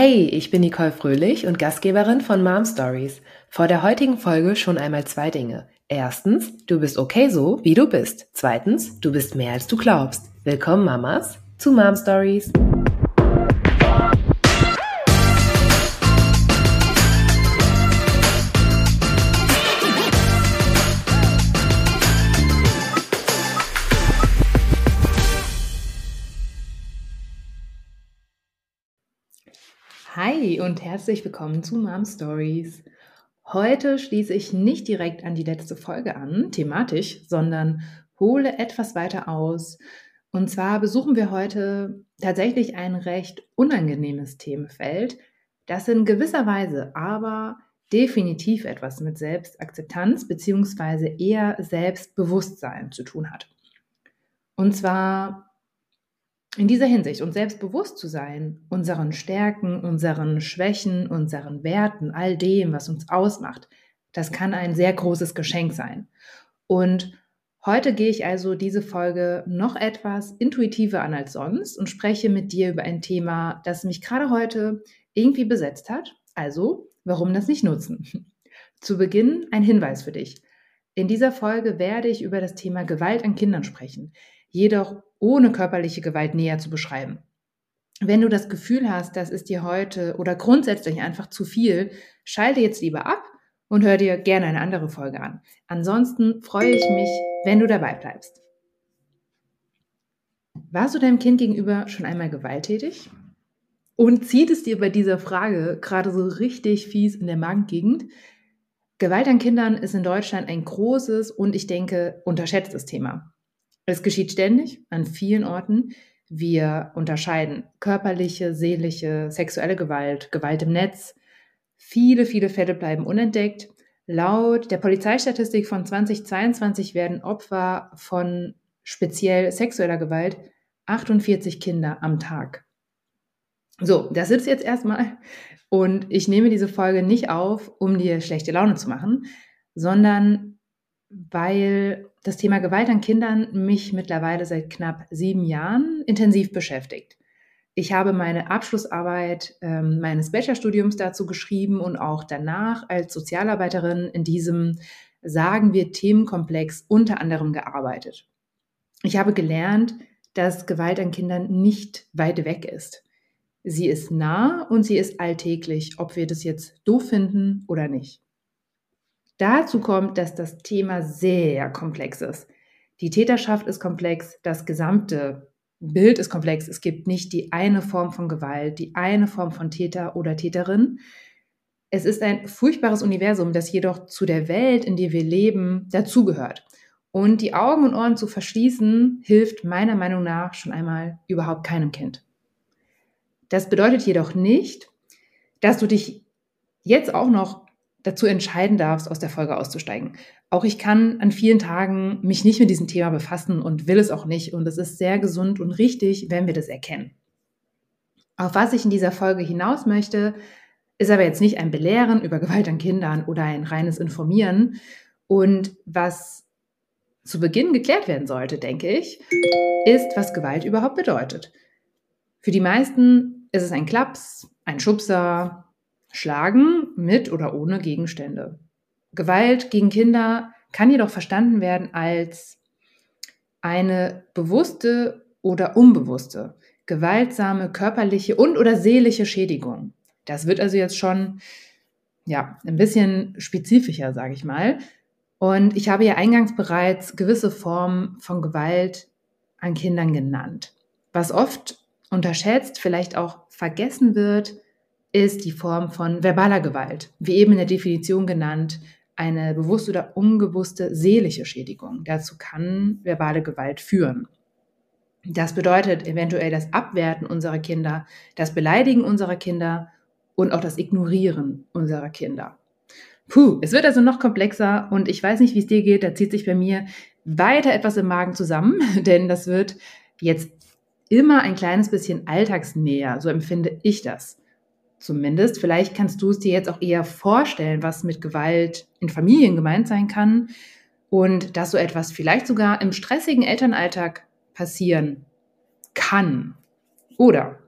Hey, ich bin Nicole Fröhlich und Gastgeberin von Mom Stories. Vor der heutigen Folge schon einmal zwei Dinge. Erstens, du bist okay so, wie du bist. Zweitens, du bist mehr als du glaubst. Willkommen, Mamas, zu Mom Stories. Hi und herzlich willkommen zu Mom Stories. Heute schließe ich nicht direkt an die letzte Folge an, thematisch, sondern hole etwas weiter aus. Und zwar besuchen wir heute tatsächlich ein recht unangenehmes Themenfeld, das in gewisser Weise aber definitiv etwas mit Selbstakzeptanz bzw. eher Selbstbewusstsein zu tun hat. Und zwar in dieser Hinsicht uns selbstbewusst zu sein, unseren Stärken, unseren Schwächen, unseren Werten, all dem, was uns ausmacht, das kann ein sehr großes Geschenk sein. Und heute gehe ich also diese Folge noch etwas intuitiver an als sonst und spreche mit dir über ein Thema, das mich gerade heute irgendwie besetzt hat. Also, warum das nicht nutzen? Zu Beginn ein Hinweis für dich. In dieser Folge werde ich über das Thema Gewalt an Kindern sprechen, jedoch ohne körperliche Gewalt näher zu beschreiben. Wenn du das Gefühl hast, das ist dir heute oder grundsätzlich einfach zu viel, schalte jetzt lieber ab und hör dir gerne eine andere Folge an. Ansonsten freue ich mich, wenn du dabei bleibst. Warst du deinem Kind gegenüber schon einmal gewalttätig? Und zieht es dir bei dieser Frage gerade so richtig fies in der Magengegend? Gewalt an Kindern ist in Deutschland ein großes und ich denke unterschätztes Thema. Es geschieht ständig an vielen Orten. Wir unterscheiden körperliche, seelische, sexuelle Gewalt, Gewalt im Netz. Viele, viele Fälle bleiben unentdeckt. Laut der Polizeistatistik von 2022 werden Opfer von speziell sexueller Gewalt 48 Kinder am Tag. So, das ist jetzt erstmal. Und ich nehme diese Folge nicht auf, um dir schlechte Laune zu machen, sondern weil das Thema Gewalt an Kindern mich mittlerweile seit knapp sieben Jahren intensiv beschäftigt. Ich habe meine Abschlussarbeit ähm, meines Bachelorstudiums dazu geschrieben und auch danach als Sozialarbeiterin in diesem, sagen wir, Themenkomplex unter anderem gearbeitet. Ich habe gelernt, dass Gewalt an Kindern nicht weit weg ist. Sie ist nah und sie ist alltäglich, ob wir das jetzt doof finden oder nicht. Dazu kommt, dass das Thema sehr komplex ist. Die Täterschaft ist komplex, das gesamte Bild ist komplex. Es gibt nicht die eine Form von Gewalt, die eine Form von Täter oder Täterin. Es ist ein furchtbares Universum, das jedoch zu der Welt, in der wir leben, dazugehört. Und die Augen und Ohren zu verschließen, hilft meiner Meinung nach schon einmal überhaupt keinem Kind. Das bedeutet jedoch nicht, dass du dich jetzt auch noch dazu entscheiden darfst, aus der Folge auszusteigen. Auch ich kann an vielen Tagen mich nicht mit diesem Thema befassen und will es auch nicht. Und es ist sehr gesund und richtig, wenn wir das erkennen. Auf was ich in dieser Folge hinaus möchte, ist aber jetzt nicht ein Belehren über Gewalt an Kindern oder ein reines Informieren. Und was zu Beginn geklärt werden sollte, denke ich, ist, was Gewalt überhaupt bedeutet. Für die meisten ist es ein Klaps, ein Schubser, Schlagen mit oder ohne Gegenstände. Gewalt gegen Kinder kann jedoch verstanden werden als eine bewusste oder unbewusste, gewaltsame körperliche und oder seelische Schädigung. Das wird also jetzt schon ja, ein bisschen spezifischer, sage ich mal. Und ich habe ja eingangs bereits gewisse Formen von Gewalt an Kindern genannt. Was oft unterschätzt, vielleicht auch vergessen wird, ist die Form von verbaler Gewalt, wie eben in der Definition genannt, eine bewusste oder unbewusste seelische Schädigung. Dazu kann verbale Gewalt führen. Das bedeutet eventuell das Abwerten unserer Kinder, das Beleidigen unserer Kinder und auch das Ignorieren unserer Kinder. Puh, es wird also noch komplexer und ich weiß nicht, wie es dir geht, da zieht sich bei mir weiter etwas im Magen zusammen, denn das wird jetzt immer ein kleines bisschen alltagsnäher, so empfinde ich das zumindest. Vielleicht kannst du es dir jetzt auch eher vorstellen, was mit Gewalt in Familien gemeint sein kann und dass so etwas vielleicht sogar im stressigen Elternalltag passieren kann. Oder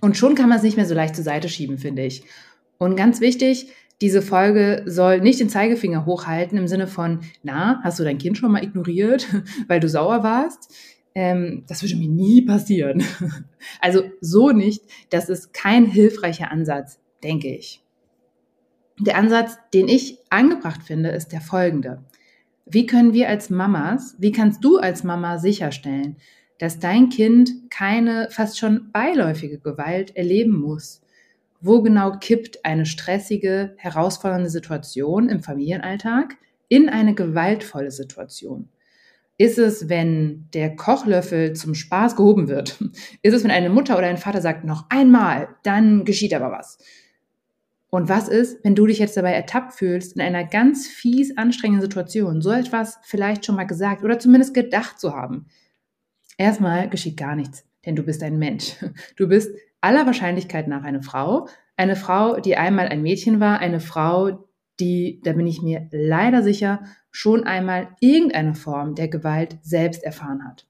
Und schon kann man es nicht mehr so leicht zur Seite schieben, finde ich. Und ganz wichtig, diese Folge soll nicht den Zeigefinger hochhalten im Sinne von, na, hast du dein Kind schon mal ignoriert, weil du sauer warst? Ähm, das würde mir nie passieren. Also so nicht. Das ist kein hilfreicher Ansatz, denke ich. Der Ansatz, den ich angebracht finde, ist der folgende. Wie können wir als Mamas, wie kannst du als Mama sicherstellen, dass dein Kind keine fast schon beiläufige Gewalt erleben muss? Wo genau kippt eine stressige, herausfordernde Situation im Familienalltag in eine gewaltvolle Situation? Ist es, wenn der Kochlöffel zum Spaß gehoben wird? Ist es, wenn eine Mutter oder ein Vater sagt, noch einmal, dann geschieht aber was? Und was ist, wenn du dich jetzt dabei ertappt fühlst, in einer ganz fies anstrengenden Situation, so etwas vielleicht schon mal gesagt oder zumindest gedacht zu haben? Erstmal geschieht gar nichts, denn du bist ein Mensch. Du bist aller Wahrscheinlichkeit nach eine Frau, eine Frau, die einmal ein Mädchen war, eine Frau, die, da bin ich mir leider sicher, schon einmal irgendeine Form der Gewalt selbst erfahren hat.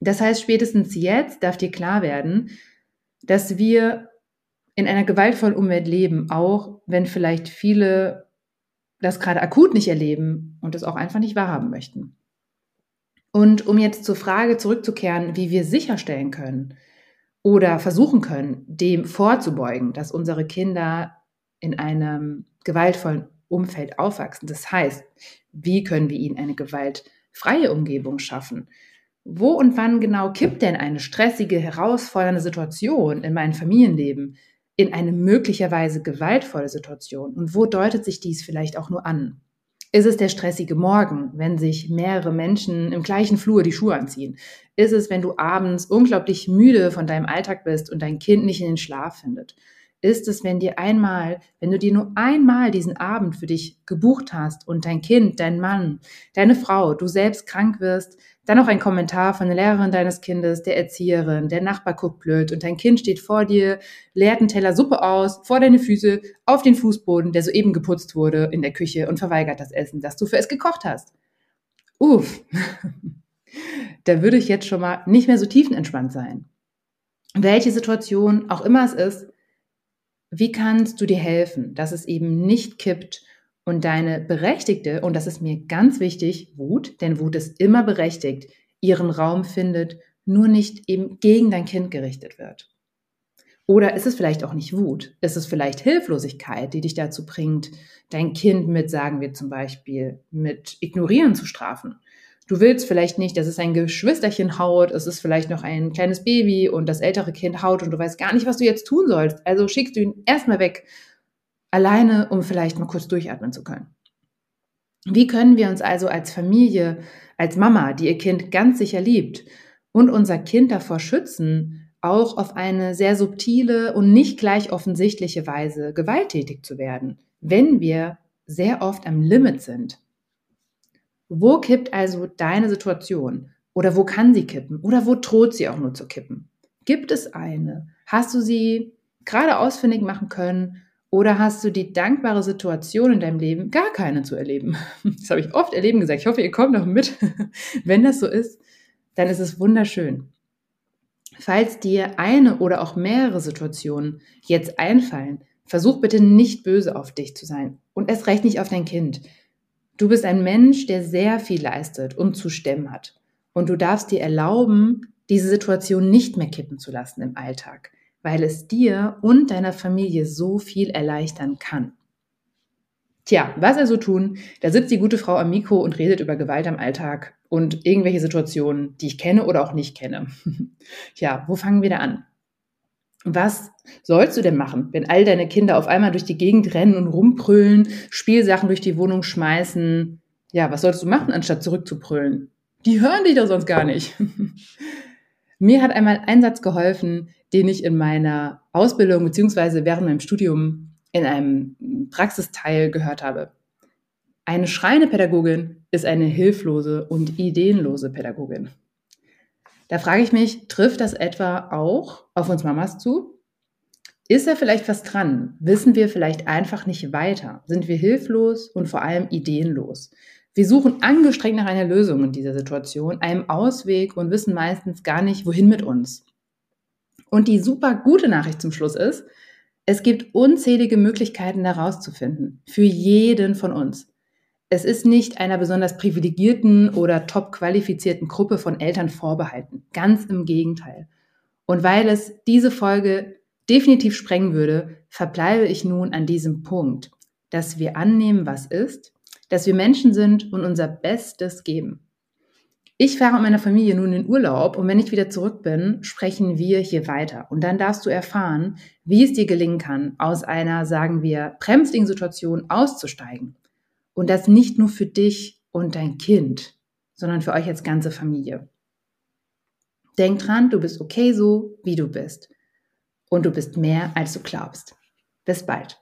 Das heißt, spätestens jetzt darf dir klar werden, dass wir in einer gewaltvollen Umwelt leben, auch wenn vielleicht viele das gerade akut nicht erleben und es auch einfach nicht wahrhaben möchten. Und um jetzt zur Frage zurückzukehren, wie wir sicherstellen können oder versuchen können, dem vorzubeugen, dass unsere Kinder in einem gewaltvollen Umfeld aufwachsen. Das heißt, wie können wir ihnen eine gewaltfreie Umgebung schaffen? Wo und wann genau kippt denn eine stressige, herausfordernde Situation in meinem Familienleben in eine möglicherweise gewaltvolle Situation? Und wo deutet sich dies vielleicht auch nur an? Ist es der stressige Morgen, wenn sich mehrere Menschen im gleichen Flur die Schuhe anziehen? Ist es, wenn du abends unglaublich müde von deinem Alltag bist und dein Kind nicht in den Schlaf findet? Ist es, wenn dir einmal, wenn du dir nur einmal diesen Abend für dich gebucht hast und dein Kind, dein Mann, deine Frau, du selbst krank wirst, dann noch ein Kommentar von der Lehrerin deines Kindes, der Erzieherin, der Nachbar guckt blöd und dein Kind steht vor dir, leert einen Teller Suppe aus, vor deine Füße, auf den Fußboden, der soeben geputzt wurde in der Küche und verweigert das Essen, das du für es gekocht hast. Uff, da würde ich jetzt schon mal nicht mehr so tiefenentspannt sein. Welche Situation auch immer es ist, wie kannst du dir helfen, dass es eben nicht kippt und deine berechtigte, und das ist mir ganz wichtig, Wut, denn Wut ist immer berechtigt, ihren Raum findet, nur nicht eben gegen dein Kind gerichtet wird. Oder ist es vielleicht auch nicht Wut? Ist es vielleicht Hilflosigkeit, die dich dazu bringt, dein Kind mit, sagen wir zum Beispiel, mit Ignorieren zu strafen? Du willst vielleicht nicht, dass es ein Geschwisterchen haut, es ist vielleicht noch ein kleines Baby und das ältere Kind haut und du weißt gar nicht, was du jetzt tun sollst. Also schickst du ihn erstmal weg, alleine, um vielleicht mal kurz durchatmen zu können. Wie können wir uns also als Familie, als Mama, die ihr Kind ganz sicher liebt, und unser Kind davor schützen, auch auf eine sehr subtile und nicht gleich offensichtliche Weise gewalttätig zu werden, wenn wir sehr oft am Limit sind? Wo kippt also deine Situation? Oder wo kann sie kippen? Oder wo droht sie auch nur zu kippen? Gibt es eine? Hast du sie gerade ausfindig machen können? Oder hast du die dankbare Situation in deinem Leben, gar keine zu erleben? Das habe ich oft erleben gesagt. Ich hoffe, ihr kommt noch mit. Wenn das so ist, dann ist es wunderschön. Falls dir eine oder auch mehrere Situationen jetzt einfallen, versuch bitte nicht böse auf dich zu sein und erst recht nicht auf dein Kind. Du bist ein Mensch, der sehr viel leistet und zu stemmen hat. Und du darfst dir erlauben, diese Situation nicht mehr kippen zu lassen im Alltag, weil es dir und deiner Familie so viel erleichtern kann. Tja, was also tun? Da sitzt die gute Frau am Mikro und redet über Gewalt am Alltag und irgendwelche Situationen, die ich kenne oder auch nicht kenne. Tja, wo fangen wir da an? Was sollst du denn machen, wenn all deine Kinder auf einmal durch die Gegend rennen und rumbrüllen, Spielsachen durch die Wohnung schmeißen? Ja, was solltest du machen, anstatt zurückzubrüllen? Die hören dich doch sonst gar nicht. Mir hat einmal ein Satz geholfen, den ich in meiner Ausbildung beziehungsweise während meinem Studium in einem Praxisteil gehört habe. Eine schreiende Pädagogin ist eine hilflose und ideenlose Pädagogin. Da frage ich mich, trifft das etwa auch auf uns Mamas zu? Ist da vielleicht was dran? Wissen wir vielleicht einfach nicht weiter? Sind wir hilflos und vor allem ideenlos? Wir suchen angestrengt nach einer Lösung in dieser Situation, einem Ausweg und wissen meistens gar nicht, wohin mit uns. Und die super gute Nachricht zum Schluss ist, es gibt unzählige Möglichkeiten herauszufinden, für jeden von uns. Es ist nicht einer besonders privilegierten oder top qualifizierten Gruppe von Eltern vorbehalten. Ganz im Gegenteil. Und weil es diese Folge definitiv sprengen würde, verbleibe ich nun an diesem Punkt, dass wir annehmen, was ist, dass wir Menschen sind und unser Bestes geben. Ich fahre mit meiner Familie nun in Urlaub und wenn ich wieder zurück bin, sprechen wir hier weiter. Und dann darfst du erfahren, wie es dir gelingen kann, aus einer, sagen wir, bremsligen Situation auszusteigen. Und das nicht nur für dich und dein Kind, sondern für euch als ganze Familie. Denk dran, du bist okay so, wie du bist. Und du bist mehr, als du glaubst. Bis bald.